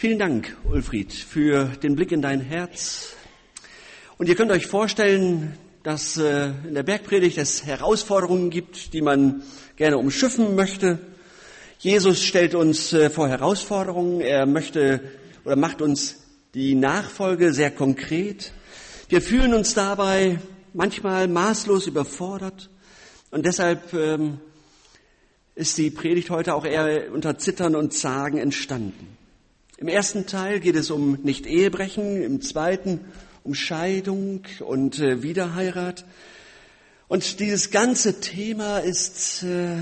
Vielen Dank, Ulfried, für den Blick in dein Herz. Und ihr könnt euch vorstellen, dass äh, in der Bergpredigt es Herausforderungen gibt, die man gerne umschiffen möchte. Jesus stellt uns äh, vor Herausforderungen. Er möchte oder macht uns die Nachfolge sehr konkret. Wir fühlen uns dabei manchmal maßlos überfordert und deshalb ähm, ist die Predigt heute auch eher unter Zittern und Zagen entstanden. Im ersten Teil geht es um Nicht-Ehebrechen, im zweiten um Scheidung und äh, Wiederheirat. Und dieses ganze Thema ist äh,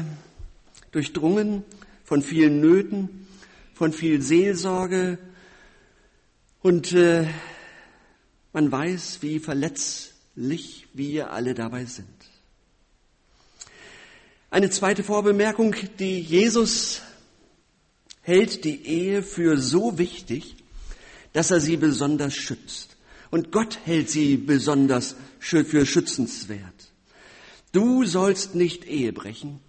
durchdrungen von vielen Nöten, von viel Seelsorge und äh, man weiß, wie verletzlich wir alle dabei sind. Eine zweite Vorbemerkung, die Jesus hält die Ehe für so wichtig, dass er sie besonders schützt. Und Gott hält sie besonders für schützenswert. Du sollst nicht Ehe brechen,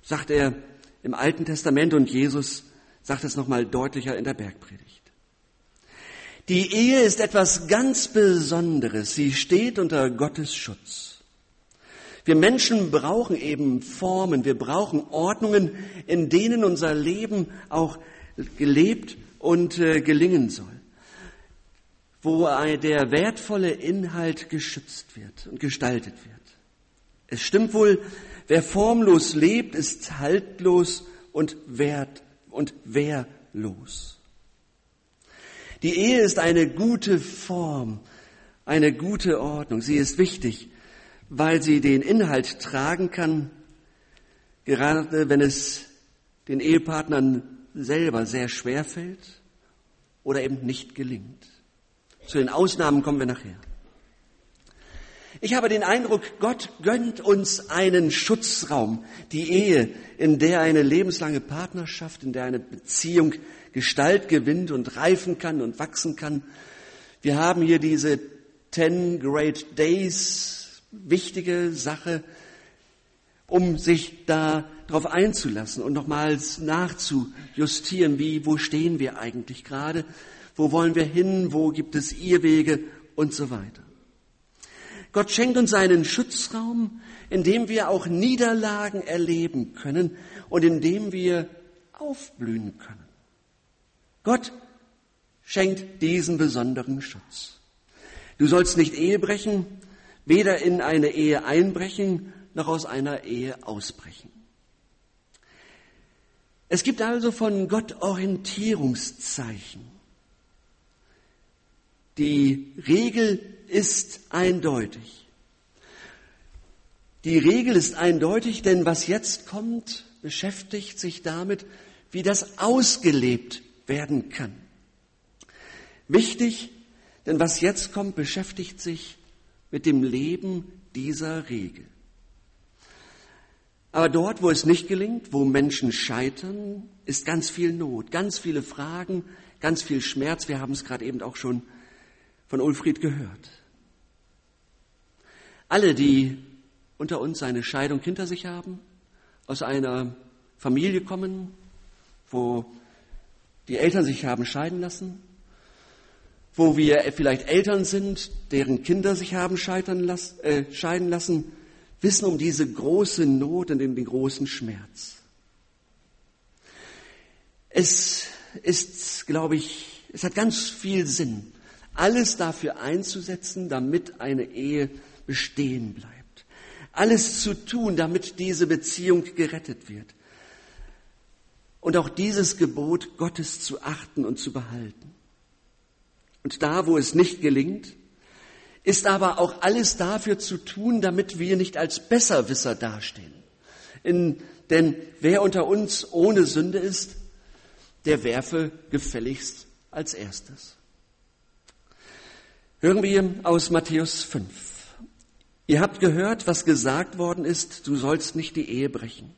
sagt er im Alten Testament und Jesus sagt es nochmal deutlicher in der Bergpredigt. Die Ehe ist etwas ganz Besonderes. Sie steht unter Gottes Schutz. Wir Menschen brauchen eben Formen, wir brauchen Ordnungen, in denen unser Leben auch gelebt und äh, gelingen soll wo der wertvolle Inhalt geschützt wird und gestaltet wird. Es stimmt wohl, wer formlos lebt, ist haltlos und wert und wehrlos. Die Ehe ist eine gute Form, eine gute Ordnung. Sie ist wichtig, weil sie den Inhalt tragen kann, gerade wenn es den Ehepartnern selber sehr schwer fällt oder eben nicht gelingt. Zu den Ausnahmen kommen wir nachher. Ich habe den Eindruck, Gott gönnt uns einen Schutzraum, die Ehe, in der eine lebenslange Partnerschaft, in der eine Beziehung Gestalt gewinnt und reifen kann und wachsen kann. Wir haben hier diese Ten Great Days, wichtige Sache, um sich da darauf einzulassen und nochmals nachzujustieren, wie, wo stehen wir eigentlich gerade? Wo wollen wir hin? Wo gibt es Irrwege? Und so weiter. Gott schenkt uns einen Schutzraum, in dem wir auch Niederlagen erleben können und in dem wir aufblühen können. Gott schenkt diesen besonderen Schutz. Du sollst nicht Ehe brechen, weder in eine Ehe einbrechen, noch aus einer Ehe ausbrechen. Es gibt also von Gott Orientierungszeichen. Die Regel ist eindeutig. Die Regel ist eindeutig, denn was jetzt kommt, beschäftigt sich damit, wie das ausgelebt werden kann. Wichtig, denn was jetzt kommt, beschäftigt sich mit dem Leben dieser Regel. Aber dort, wo es nicht gelingt, wo Menschen scheitern, ist ganz viel Not, ganz viele Fragen, ganz viel Schmerz. Wir haben es gerade eben auch schon von Ulfried gehört. Alle, die unter uns eine Scheidung hinter sich haben, aus einer Familie kommen, wo die Eltern sich haben scheiden lassen, wo wir vielleicht Eltern sind, deren Kinder sich haben lassen, äh, scheiden lassen, wissen um diese große Not und den großen Schmerz. Es ist, glaube ich, es hat ganz viel Sinn, alles dafür einzusetzen, damit eine Ehe bestehen bleibt. Alles zu tun, damit diese Beziehung gerettet wird. Und auch dieses Gebot Gottes zu achten und zu behalten. Und da, wo es nicht gelingt, ist aber auch alles dafür zu tun, damit wir nicht als Besserwisser dastehen. In, denn wer unter uns ohne Sünde ist, der werfe gefälligst als erstes. Hören wir aus Matthäus 5. Ihr habt gehört, was gesagt worden ist, du sollst nicht die Ehe brechen.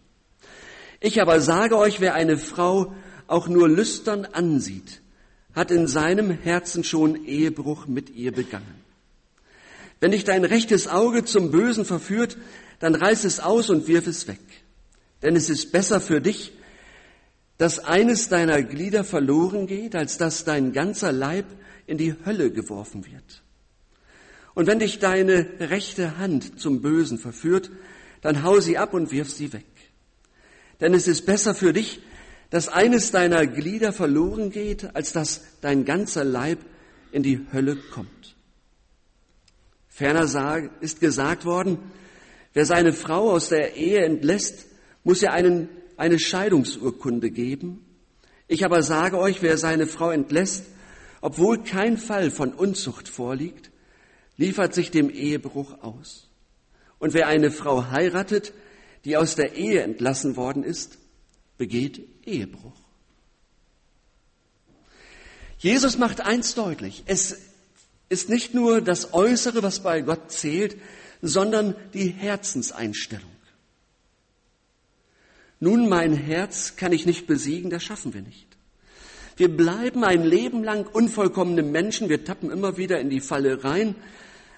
Ich aber sage euch, wer eine Frau auch nur lüstern ansieht, hat in seinem Herzen schon Ehebruch mit ihr begangen. Wenn dich dein rechtes Auge zum Bösen verführt, dann reiß es aus und wirf es weg. Denn es ist besser für dich, dass eines deiner Glieder verloren geht, als dass dein ganzer Leib in die Hölle geworfen wird. Und wenn dich deine rechte Hand zum Bösen verführt, dann hau sie ab und wirf sie weg. Denn es ist besser für dich, dass eines deiner Glieder verloren geht, als dass dein ganzer Leib in die Hölle kommt. Ferner ist gesagt worden, wer seine Frau aus der Ehe entlässt, muss ihr einen, eine Scheidungsurkunde geben. Ich aber sage euch, wer seine Frau entlässt, obwohl kein Fall von Unzucht vorliegt, liefert sich dem Ehebruch aus. Und wer eine Frau heiratet, die aus der Ehe entlassen worden ist, begeht Ehebruch. Jesus macht eins deutlich. Es ist nicht nur das Äußere, was bei Gott zählt, sondern die Herzenseinstellung. Nun, mein Herz kann ich nicht besiegen, das schaffen wir nicht. Wir bleiben ein Leben lang unvollkommene Menschen, wir tappen immer wieder in die Falle rein,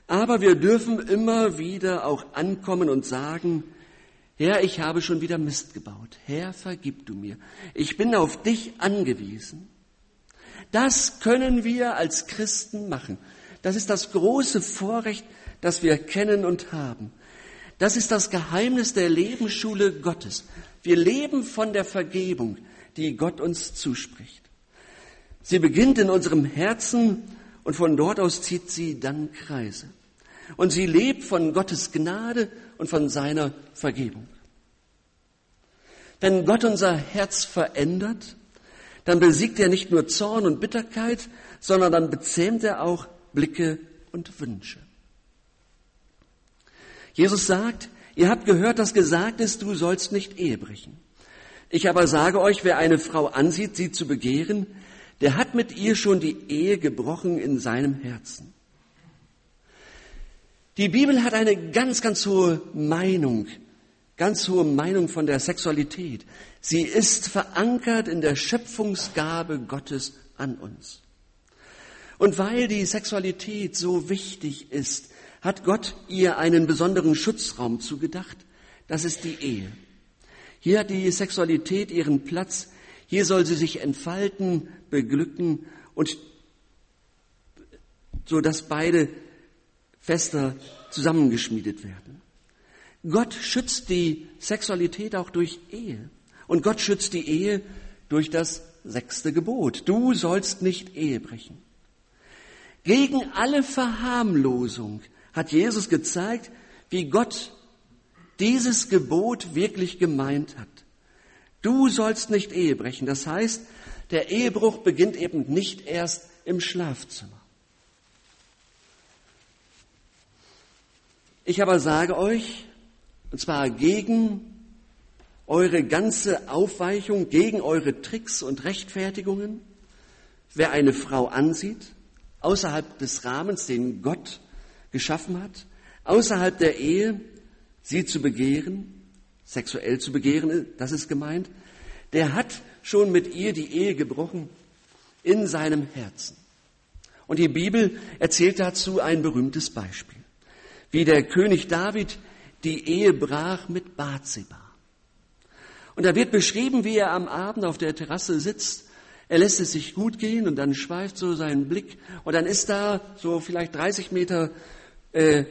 aber wir dürfen immer wieder auch ankommen und sagen, Herr, ich habe schon wieder Mist gebaut. Herr, vergib du mir. Ich bin auf dich angewiesen. Das können wir als Christen machen. Das ist das große Vorrecht, das wir kennen und haben. Das ist das Geheimnis der Lebensschule Gottes. Wir leben von der Vergebung, die Gott uns zuspricht. Sie beginnt in unserem Herzen und von dort aus zieht sie dann Kreise. Und sie lebt von Gottes Gnade und von seiner Vergebung. Wenn Gott unser Herz verändert, dann besiegt er nicht nur Zorn und Bitterkeit, sondern dann bezähmt er auch Blicke und Wünsche. Jesus sagt, ihr habt gehört, dass gesagt ist, du sollst nicht Ehe brechen. Ich aber sage euch, wer eine Frau ansieht, sie zu begehren, der hat mit ihr schon die Ehe gebrochen in seinem Herzen. Die Bibel hat eine ganz, ganz hohe Meinung, ganz hohe Meinung von der Sexualität. Sie ist verankert in der Schöpfungsgabe Gottes an uns. Und weil die Sexualität so wichtig ist, hat Gott ihr einen besonderen Schutzraum zugedacht. Das ist die Ehe. Hier hat die Sexualität ihren Platz. Hier soll sie sich entfalten, beglücken und so dass beide fester zusammengeschmiedet werden. Gott schützt die Sexualität auch durch Ehe. Und Gott schützt die Ehe durch das sechste Gebot. Du sollst nicht Ehe brechen. Gegen alle Verharmlosung hat Jesus gezeigt, wie Gott dieses Gebot wirklich gemeint hat. Du sollst nicht Ehe brechen. Das heißt, der Ehebruch beginnt eben nicht erst im Schlafzimmer. Ich aber sage euch, und zwar gegen eure ganze Aufweichung, gegen eure Tricks und Rechtfertigungen, wer eine Frau ansieht, außerhalb des Rahmens, den Gott geschaffen hat, außerhalb der Ehe, sie zu begehren, sexuell zu begehren, das ist gemeint, der hat schon mit ihr die Ehe gebrochen in seinem Herzen. Und die Bibel erzählt dazu ein berühmtes Beispiel wie der König David die Ehe brach mit Bathseba. Und da wird beschrieben, wie er am Abend auf der Terrasse sitzt. Er lässt es sich gut gehen und dann schweift so sein Blick und dann ist da so vielleicht 30 Meter äh,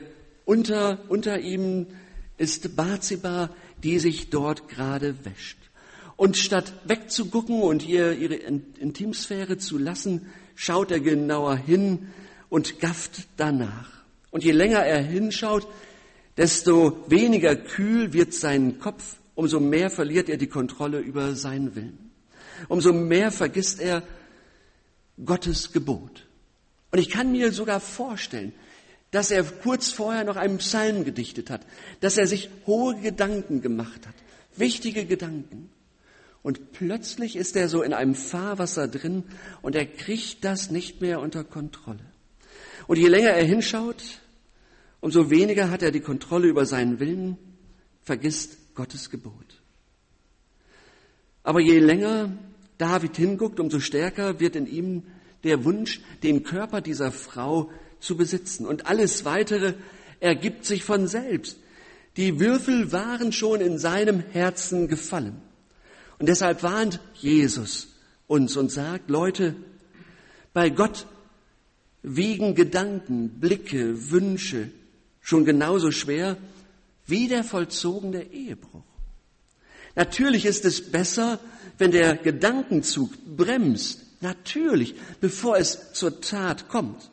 unter, unter ihm ist Bathseba, die sich dort gerade wäscht. Und statt wegzugucken und ihr ihre Intimsphäre zu lassen, schaut er genauer hin und gafft danach. Und je länger er hinschaut, desto weniger kühl wird sein Kopf, umso mehr verliert er die Kontrolle über seinen Willen. Umso mehr vergisst er Gottes Gebot. Und ich kann mir sogar vorstellen, dass er kurz vorher noch einen Psalm gedichtet hat, dass er sich hohe Gedanken gemacht hat, wichtige Gedanken. Und plötzlich ist er so in einem Fahrwasser drin und er kriegt das nicht mehr unter Kontrolle. Und je länger er hinschaut, umso weniger hat er die Kontrolle über seinen Willen, vergisst Gottes Gebot. Aber je länger David hinguckt, umso stärker wird in ihm der Wunsch, den Körper dieser Frau zu besitzen. Und alles Weitere ergibt sich von selbst. Die Würfel waren schon in seinem Herzen gefallen. Und deshalb warnt Jesus uns und sagt, Leute, bei Gott wiegen Gedanken, Blicke, Wünsche schon genauso schwer wie der vollzogene Ehebruch. Natürlich ist es besser, wenn der Gedankenzug bremst, natürlich, bevor es zur Tat kommt.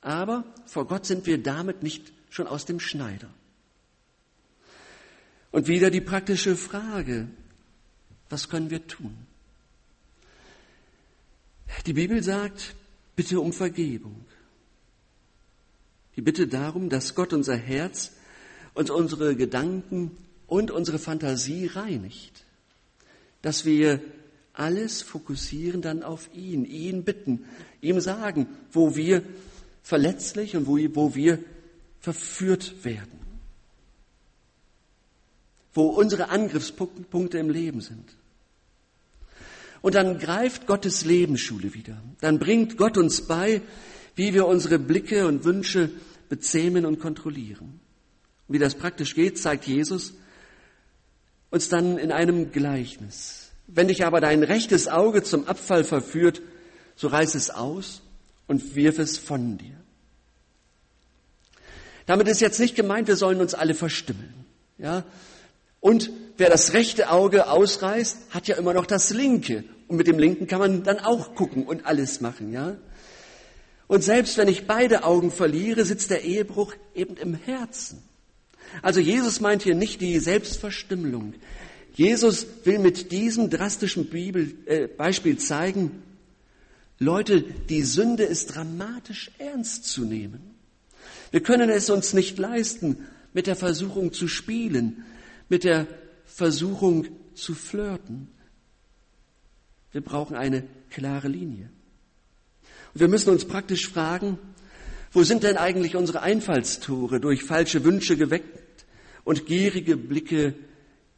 Aber vor Gott sind wir damit nicht schon aus dem Schneider. Und wieder die praktische Frage, was können wir tun? Die Bibel sagt, bitte um Vergebung. Die Bitte darum, dass Gott unser Herz und unsere Gedanken und unsere Fantasie reinigt. Dass wir alles fokussieren dann auf ihn, ihn bitten, ihm sagen, wo wir verletzlich und wo, wo wir verführt werden. Wo unsere Angriffspunkte im Leben sind. Und dann greift Gottes Lebensschule wieder. Dann bringt Gott uns bei, wie wir unsere Blicke und Wünsche bezähmen und kontrollieren. wie das praktisch geht, zeigt Jesus uns dann in einem Gleichnis. Wenn dich aber dein rechtes Auge zum Abfall verführt, so reiß es aus und wirf es von dir. Damit ist jetzt nicht gemeint, wir sollen uns alle verstümmeln. Ja? Und wer das rechte Auge ausreißt, hat ja immer noch das linke. Und mit dem linken kann man dann auch gucken und alles machen, ja? Und selbst wenn ich beide Augen verliere, sitzt der Ehebruch eben im Herzen. Also Jesus meint hier nicht die Selbstverstümmelung. Jesus will mit diesem drastischen Bibel, äh, Beispiel zeigen, Leute, die Sünde ist dramatisch ernst zu nehmen. Wir können es uns nicht leisten, mit der Versuchung zu spielen, mit der Versuchung zu flirten. Wir brauchen eine klare Linie. Und wir müssen uns praktisch fragen, wo sind denn eigentlich unsere Einfallstore durch falsche Wünsche geweckt und gierige Blicke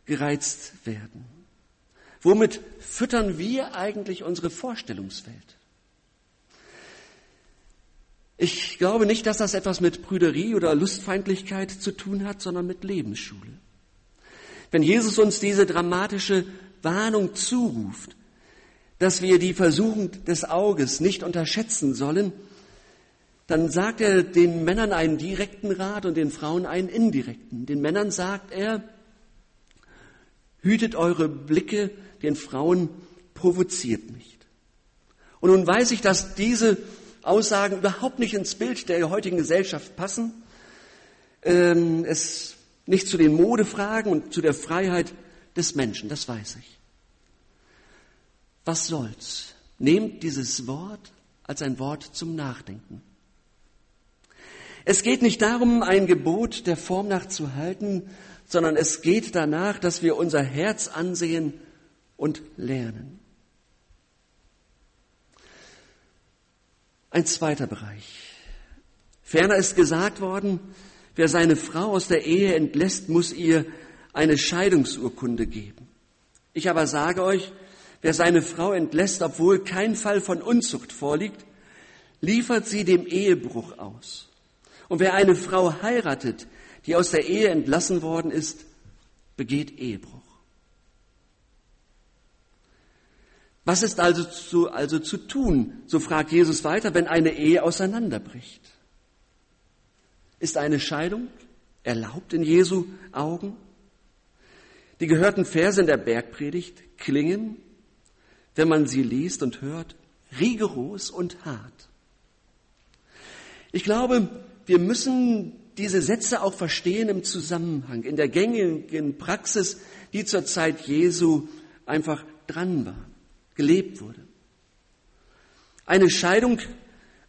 gereizt werden? Womit füttern wir eigentlich unsere Vorstellungswelt? Ich glaube nicht, dass das etwas mit Prüderie oder Lustfeindlichkeit zu tun hat, sondern mit Lebensschule. Wenn Jesus uns diese dramatische Warnung zuruft, dass wir die Versuchung des Auges nicht unterschätzen sollen, dann sagt er den Männern einen direkten Rat und den Frauen einen indirekten. Den Männern sagt er, hütet eure Blicke, den Frauen provoziert nicht. Und nun weiß ich, dass diese Aussagen überhaupt nicht ins Bild der heutigen Gesellschaft passen. Ähm, es nicht zu den Modefragen und zu der Freiheit des Menschen, das weiß ich. Was soll's? Nehmt dieses Wort als ein Wort zum Nachdenken. Es geht nicht darum, ein Gebot der Form nach zu halten, sondern es geht danach, dass wir unser Herz ansehen und lernen. Ein zweiter Bereich. Ferner ist gesagt worden, Wer seine Frau aus der Ehe entlässt, muss ihr eine Scheidungsurkunde geben. Ich aber sage euch, wer seine Frau entlässt, obwohl kein Fall von Unzucht vorliegt, liefert sie dem Ehebruch aus. Und wer eine Frau heiratet, die aus der Ehe entlassen worden ist, begeht Ehebruch. Was ist also zu, also zu tun, so fragt Jesus weiter, wenn eine Ehe auseinanderbricht? Ist eine Scheidung erlaubt in Jesu Augen? Die gehörten Verse in der Bergpredigt klingen, wenn man sie liest und hört, rigoros und hart. Ich glaube, wir müssen diese Sätze auch verstehen im Zusammenhang, in der gängigen Praxis, die zur Zeit Jesu einfach dran war, gelebt wurde. Eine Scheidung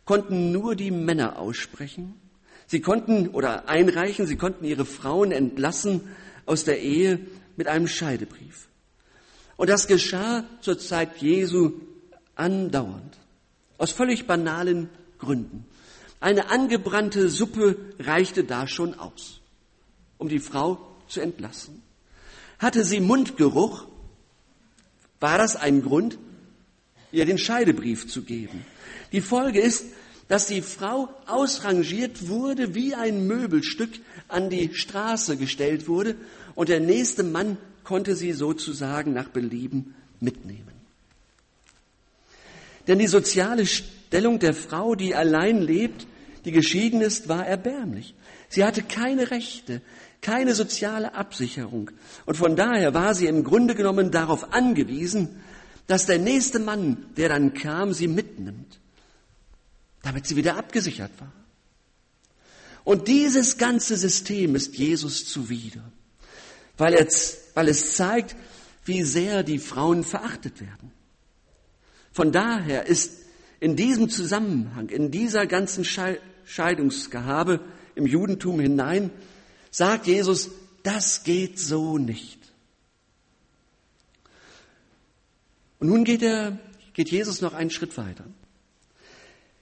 konnten nur die Männer aussprechen Sie konnten oder einreichen, sie konnten ihre Frauen entlassen aus der Ehe mit einem Scheidebrief. Und das geschah zur Zeit Jesu andauernd. Aus völlig banalen Gründen. Eine angebrannte Suppe reichte da schon aus, um die Frau zu entlassen. Hatte sie Mundgeruch, war das ein Grund, ihr den Scheidebrief zu geben. Die Folge ist, dass die Frau ausrangiert wurde, wie ein Möbelstück an die Straße gestellt wurde und der nächste Mann konnte sie sozusagen nach Belieben mitnehmen. Denn die soziale Stellung der Frau, die allein lebt, die geschieden ist, war erbärmlich. Sie hatte keine Rechte, keine soziale Absicherung. Und von daher war sie im Grunde genommen darauf angewiesen, dass der nächste Mann, der dann kam, sie mitnimmt, damit sie wieder abgesichert war. Und dieses ganze System ist Jesus zuwider, weil, er, weil es zeigt, wie sehr die Frauen verachtet werden. Von daher ist in diesem Zusammenhang, in dieser ganzen Scheidungsgehabe im Judentum hinein, sagt Jesus, das geht so nicht. Und nun geht, er, geht Jesus noch einen Schritt weiter.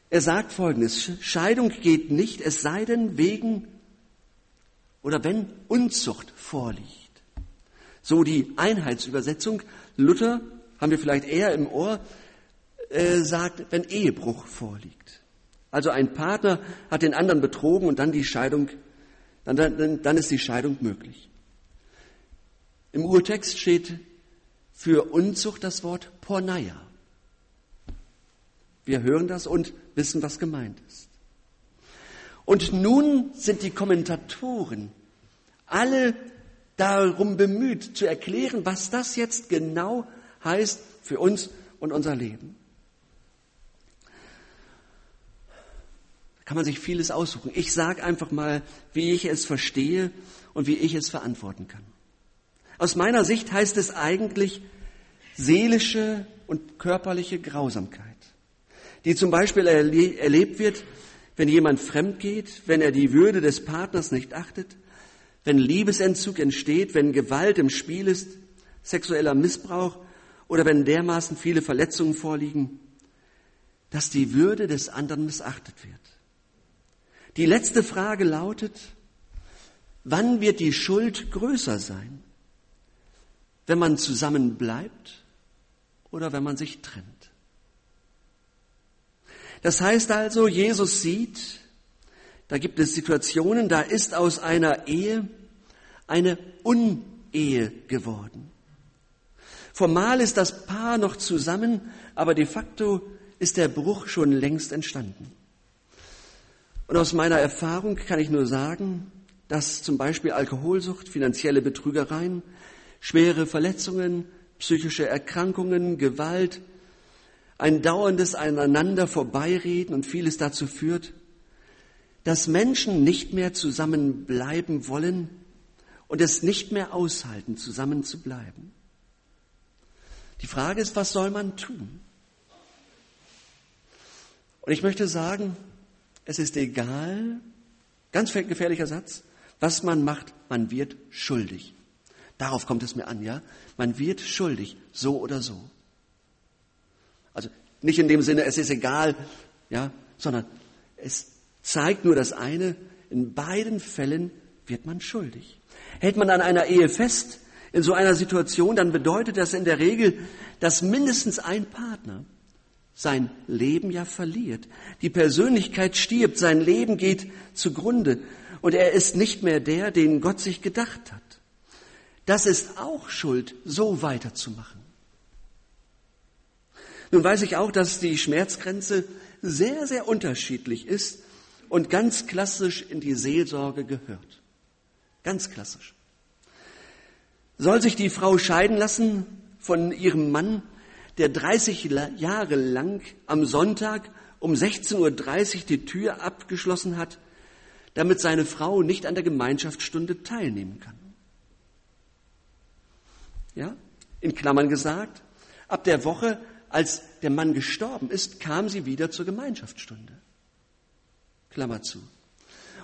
Er sagt Folgendes, Scheidung geht nicht, es sei denn wegen oder wenn Unzucht vorliegt. So die Einheitsübersetzung. Luther haben wir vielleicht eher im Ohr, äh, sagt, wenn Ehebruch vorliegt. Also ein Partner hat den anderen betrogen und dann die Scheidung, dann, dann, dann ist die Scheidung möglich. Im Urtext steht für Unzucht das Wort Porneia. Wir hören das und wissen, was gemeint ist. Und nun sind die Kommentatoren alle darum bemüht zu erklären, was das jetzt genau heißt für uns und unser Leben. Da kann man sich vieles aussuchen. Ich sage einfach mal, wie ich es verstehe und wie ich es verantworten kann. Aus meiner Sicht heißt es eigentlich seelische und körperliche Grausamkeit, die zum Beispiel erle erlebt wird, wenn jemand fremd geht, wenn er die Würde des Partners nicht achtet, wenn Liebesentzug entsteht, wenn Gewalt im Spiel ist, sexueller Missbrauch oder wenn dermaßen viele Verletzungen vorliegen, dass die Würde des anderen missachtet wird. Die letzte Frage lautet, wann wird die Schuld größer sein? Wenn man zusammen bleibt oder wenn man sich trennt? Das heißt also, Jesus sieht, da gibt es Situationen, da ist aus einer Ehe eine Unehe geworden. Formal ist das Paar noch zusammen, aber de facto ist der Bruch schon längst entstanden. Und aus meiner Erfahrung kann ich nur sagen, dass zum Beispiel Alkoholsucht, finanzielle Betrügereien, schwere Verletzungen, psychische Erkrankungen, Gewalt, ein dauerndes Aneinander vorbeireden und vieles dazu führt, dass Menschen nicht mehr zusammenbleiben wollen und es nicht mehr aushalten, zusammen zu bleiben. Die Frage ist, was soll man tun? Und ich möchte sagen, es ist egal, ganz gefährlicher Satz, was man macht, man wird schuldig. Darauf kommt es mir an, ja? Man wird schuldig, so oder so. Also nicht in dem Sinne, es ist egal, ja, sondern es zeigt nur das eine, in beiden Fällen wird man schuldig. Hält man an einer Ehe fest, in so einer Situation, dann bedeutet das in der Regel, dass mindestens ein Partner sein Leben ja verliert. Die Persönlichkeit stirbt, sein Leben geht zugrunde und er ist nicht mehr der, den Gott sich gedacht hat. Das ist auch Schuld, so weiterzumachen. Nun weiß ich auch, dass die Schmerzgrenze sehr, sehr unterschiedlich ist und ganz klassisch in die Seelsorge gehört. Ganz klassisch. Soll sich die Frau scheiden lassen von ihrem Mann, der 30 Jahre lang am Sonntag um 16.30 Uhr die Tür abgeschlossen hat, damit seine Frau nicht an der Gemeinschaftsstunde teilnehmen kann? Ja? In Klammern gesagt, ab der Woche, als der Mann gestorben ist, kam sie wieder zur Gemeinschaftsstunde. Klammer zu.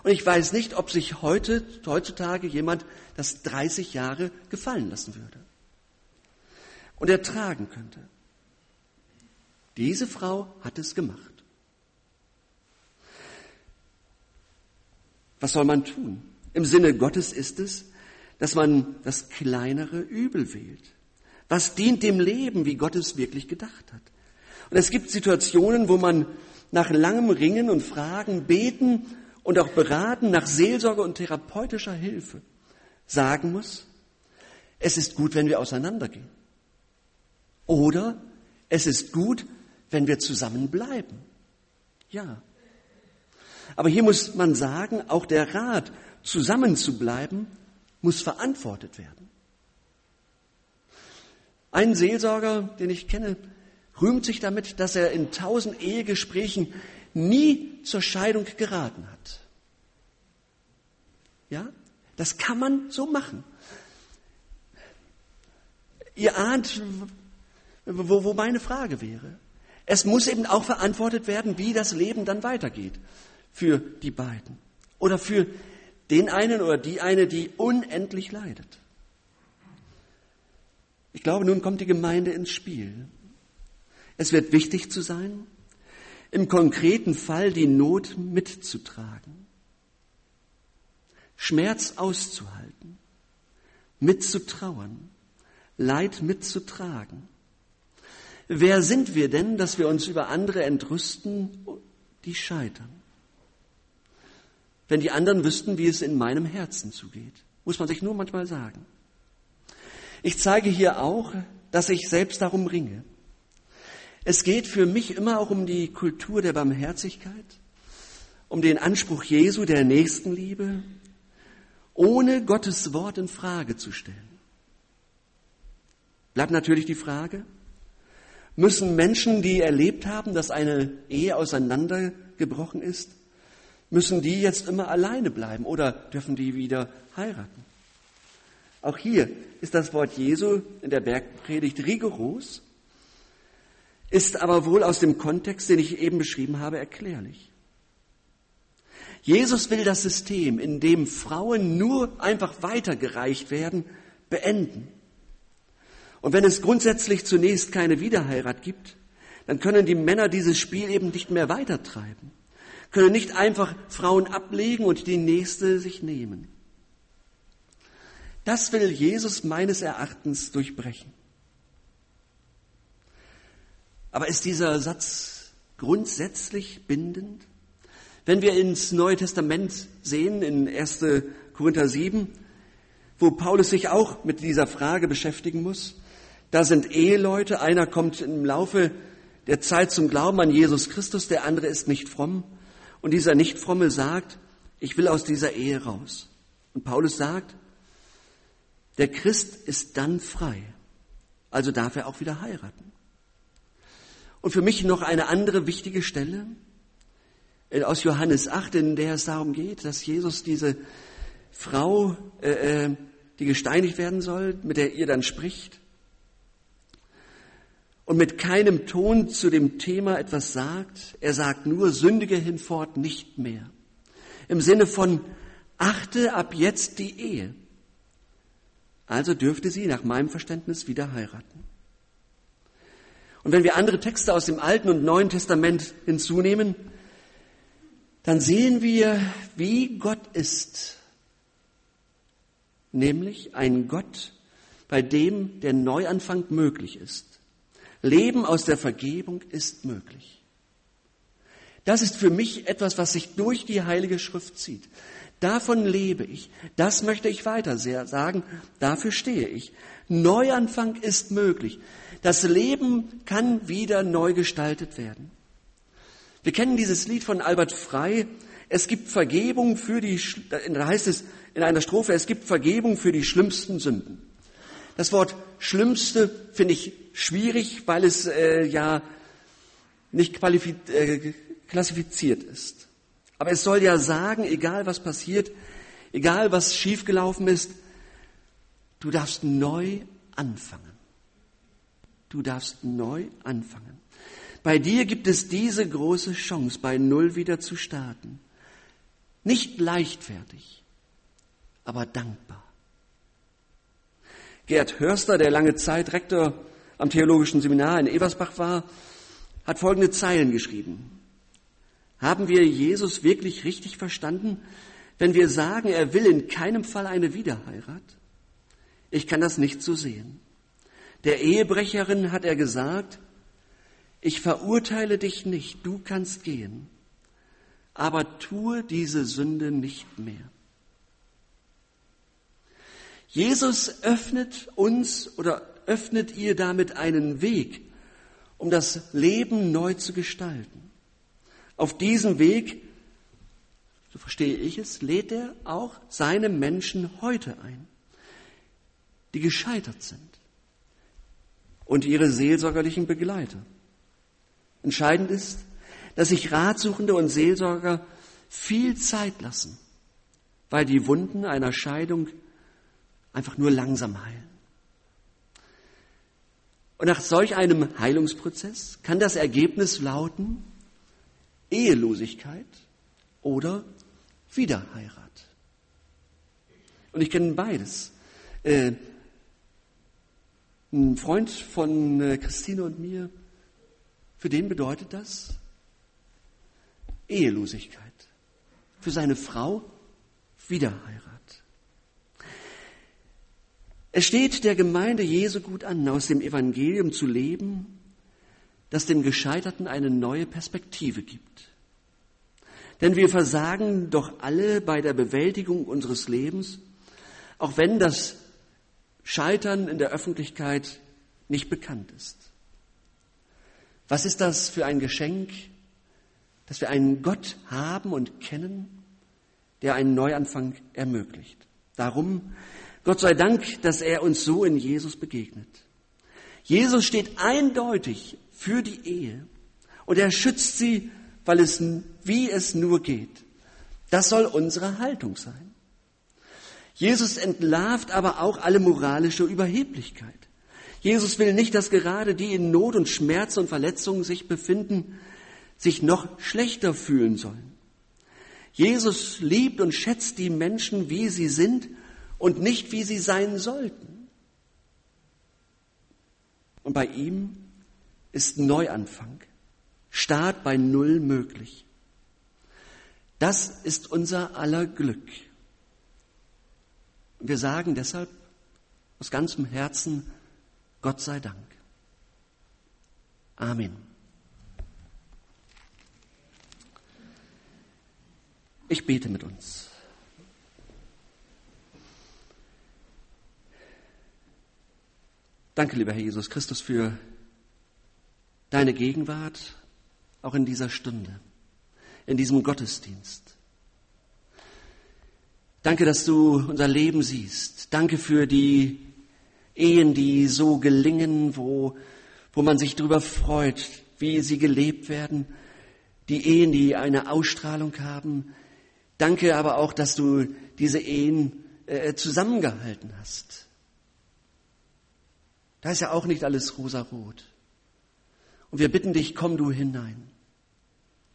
Und ich weiß nicht, ob sich heute, heutzutage jemand das 30 Jahre gefallen lassen würde und ertragen könnte. Diese Frau hat es gemacht. Was soll man tun? Im Sinne Gottes ist es, dass man das kleinere Übel wählt. Was dient dem Leben, wie Gott es wirklich gedacht hat? Und es gibt Situationen, wo man nach langem Ringen und Fragen, Beten und auch Beraten nach Seelsorge und therapeutischer Hilfe sagen muss, es ist gut, wenn wir auseinandergehen. Oder es ist gut, wenn wir zusammenbleiben. Ja. Aber hier muss man sagen, auch der Rat, zusammenzubleiben, muss verantwortet werden. Ein Seelsorger, den ich kenne, rühmt sich damit, dass er in tausend Ehegesprächen nie zur Scheidung geraten hat. Ja, das kann man so machen. Ihr ahnt, wo, wo meine Frage wäre. Es muss eben auch verantwortet werden, wie das Leben dann weitergeht für die beiden oder für den einen oder die eine, die unendlich leidet. Ich glaube, nun kommt die Gemeinde ins Spiel. Es wird wichtig zu sein, im konkreten Fall die Not mitzutragen, Schmerz auszuhalten, mitzutrauern, Leid mitzutragen. Wer sind wir denn, dass wir uns über andere entrüsten, die scheitern? Wenn die anderen wüssten, wie es in meinem Herzen zugeht, muss man sich nur manchmal sagen. Ich zeige hier auch, dass ich selbst darum ringe. Es geht für mich immer auch um die Kultur der Barmherzigkeit, um den Anspruch Jesu der Nächstenliebe, ohne Gottes Wort in Frage zu stellen. Bleibt natürlich die Frage, müssen Menschen, die erlebt haben, dass eine Ehe auseinandergebrochen ist, müssen die jetzt immer alleine bleiben oder dürfen die wieder heiraten? Auch hier ist das Wort Jesu in der Bergpredigt rigoros, ist aber wohl aus dem Kontext, den ich eben beschrieben habe, erklärlich. Jesus will das System, in dem Frauen nur einfach weitergereicht werden, beenden. Und wenn es grundsätzlich zunächst keine Wiederheirat gibt, dann können die Männer dieses Spiel eben nicht mehr weitertreiben, können nicht einfach Frauen ablegen und die nächste sich nehmen. Das will Jesus meines Erachtens durchbrechen. Aber ist dieser Satz grundsätzlich bindend? Wenn wir ins Neue Testament sehen, in 1. Korinther 7, wo Paulus sich auch mit dieser Frage beschäftigen muss, da sind Eheleute, einer kommt im Laufe der Zeit zum Glauben an Jesus Christus, der andere ist nicht fromm. Und dieser Nichtfromme sagt, ich will aus dieser Ehe raus. Und Paulus sagt, der Christ ist dann frei. Also darf er auch wieder heiraten. Und für mich noch eine andere wichtige Stelle aus Johannes 8, in der es darum geht, dass Jesus diese Frau, äh, äh die gesteinigt werden soll, mit der ihr dann spricht, und mit keinem Ton zu dem Thema etwas sagt. Er sagt nur, sündige hinfort nicht mehr. Im Sinne von, achte ab jetzt die Ehe. Also dürfte sie nach meinem Verständnis wieder heiraten. Und wenn wir andere Texte aus dem Alten und Neuen Testament hinzunehmen, dann sehen wir, wie Gott ist. Nämlich ein Gott, bei dem der Neuanfang möglich ist. Leben aus der Vergebung ist möglich. Das ist für mich etwas, was sich durch die Heilige Schrift zieht. Davon lebe ich. Das möchte ich weiter sagen. Dafür stehe ich. Neuanfang ist möglich. Das Leben kann wieder neu gestaltet werden. Wir kennen dieses Lied von Albert Frey. Es gibt Vergebung für die, da heißt es in einer Strophe, es gibt Vergebung für die schlimmsten Sünden. Das Wort schlimmste finde ich schwierig, weil es äh, ja nicht äh, klassifiziert ist. Aber es soll ja sagen, egal was passiert, egal was schiefgelaufen ist, du darfst neu anfangen. Du darfst neu anfangen. Bei dir gibt es diese große Chance, bei Null wieder zu starten. Nicht leichtfertig, aber dankbar. Gerd Hörster, der lange Zeit Rektor am Theologischen Seminar in Eversbach war, hat folgende Zeilen geschrieben. Haben wir Jesus wirklich richtig verstanden, wenn wir sagen, er will in keinem Fall eine Wiederheirat? Ich kann das nicht so sehen. Der Ehebrecherin hat er gesagt, ich verurteile dich nicht, du kannst gehen, aber tue diese Sünde nicht mehr. Jesus öffnet uns oder öffnet ihr damit einen Weg, um das Leben neu zu gestalten. Auf diesem Weg, so verstehe ich es, lädt er auch seine Menschen heute ein, die gescheitert sind und ihre seelsorgerlichen Begleiter. Entscheidend ist, dass sich Ratsuchende und Seelsorger viel Zeit lassen, weil die Wunden einer Scheidung einfach nur langsam heilen. Und nach solch einem Heilungsprozess kann das Ergebnis lauten Ehelosigkeit oder Wiederheirat. Und ich kenne beides. Ein Freund von äh, Christine und mir, für den bedeutet das Ehelosigkeit. Für seine Frau Wiederheirat. Es steht der Gemeinde Jesu gut an, aus dem Evangelium zu leben, das dem Gescheiterten eine neue Perspektive gibt. Denn wir versagen doch alle bei der Bewältigung unseres Lebens, auch wenn das Scheitern in der Öffentlichkeit nicht bekannt ist. Was ist das für ein Geschenk, dass wir einen Gott haben und kennen, der einen Neuanfang ermöglicht. Darum, Gott sei Dank, dass er uns so in Jesus begegnet. Jesus steht eindeutig für die Ehe und er schützt sie, weil es, wie es nur geht. Das soll unsere Haltung sein. Jesus entlarvt aber auch alle moralische Überheblichkeit. Jesus will nicht, dass gerade die in Not und Schmerz und Verletzungen sich befinden, sich noch schlechter fühlen sollen. Jesus liebt und schätzt die Menschen, wie sie sind und nicht, wie sie sein sollten. Und bei ihm ist Neuanfang, Start bei Null möglich. Das ist unser aller Glück. Wir sagen deshalb aus ganzem Herzen, Gott sei Dank. Amen. Ich bete mit uns. Danke, lieber Herr Jesus Christus, für deine Gegenwart auch in dieser Stunde, in diesem Gottesdienst. Danke, dass du unser Leben siehst. Danke für die Ehen, die so gelingen, wo, wo man sich darüber freut, wie sie gelebt werden. Die Ehen, die eine Ausstrahlung haben, Danke aber auch, dass du diese Ehen äh, zusammengehalten hast. Da ist ja auch nicht alles rosarot. Und wir bitten dich, komm du hinein.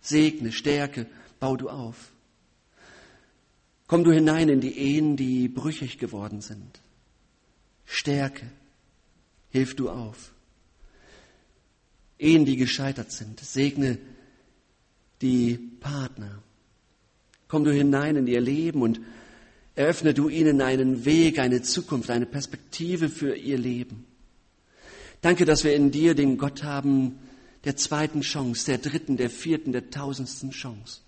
Segne, stärke, bau du auf. Komm du hinein in die Ehen, die brüchig geworden sind. Stärke, hilf du auf. Ehen, die gescheitert sind, segne die Partner. Komm du hinein in ihr Leben und eröffne du ihnen einen Weg, eine Zukunft, eine Perspektive für ihr Leben. Danke, dass wir in dir den Gott haben der zweiten Chance, der dritten, der vierten, der tausendsten Chance.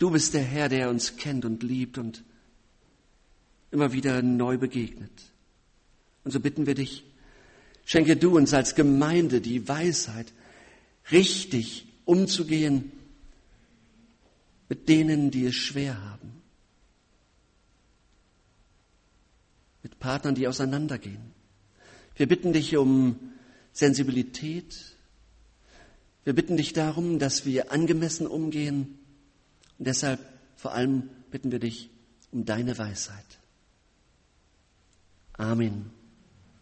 Du bist der Herr, der uns kennt und liebt und immer wieder neu begegnet. Und so bitten wir dich, schenke du uns als Gemeinde die Weisheit, richtig umzugehen mit denen, die es schwer haben. Mit Partnern, die auseinandergehen. Wir bitten dich um Sensibilität. Wir bitten dich darum, dass wir angemessen umgehen. Und deshalb vor allem bitten wir dich um deine Weisheit. Amen.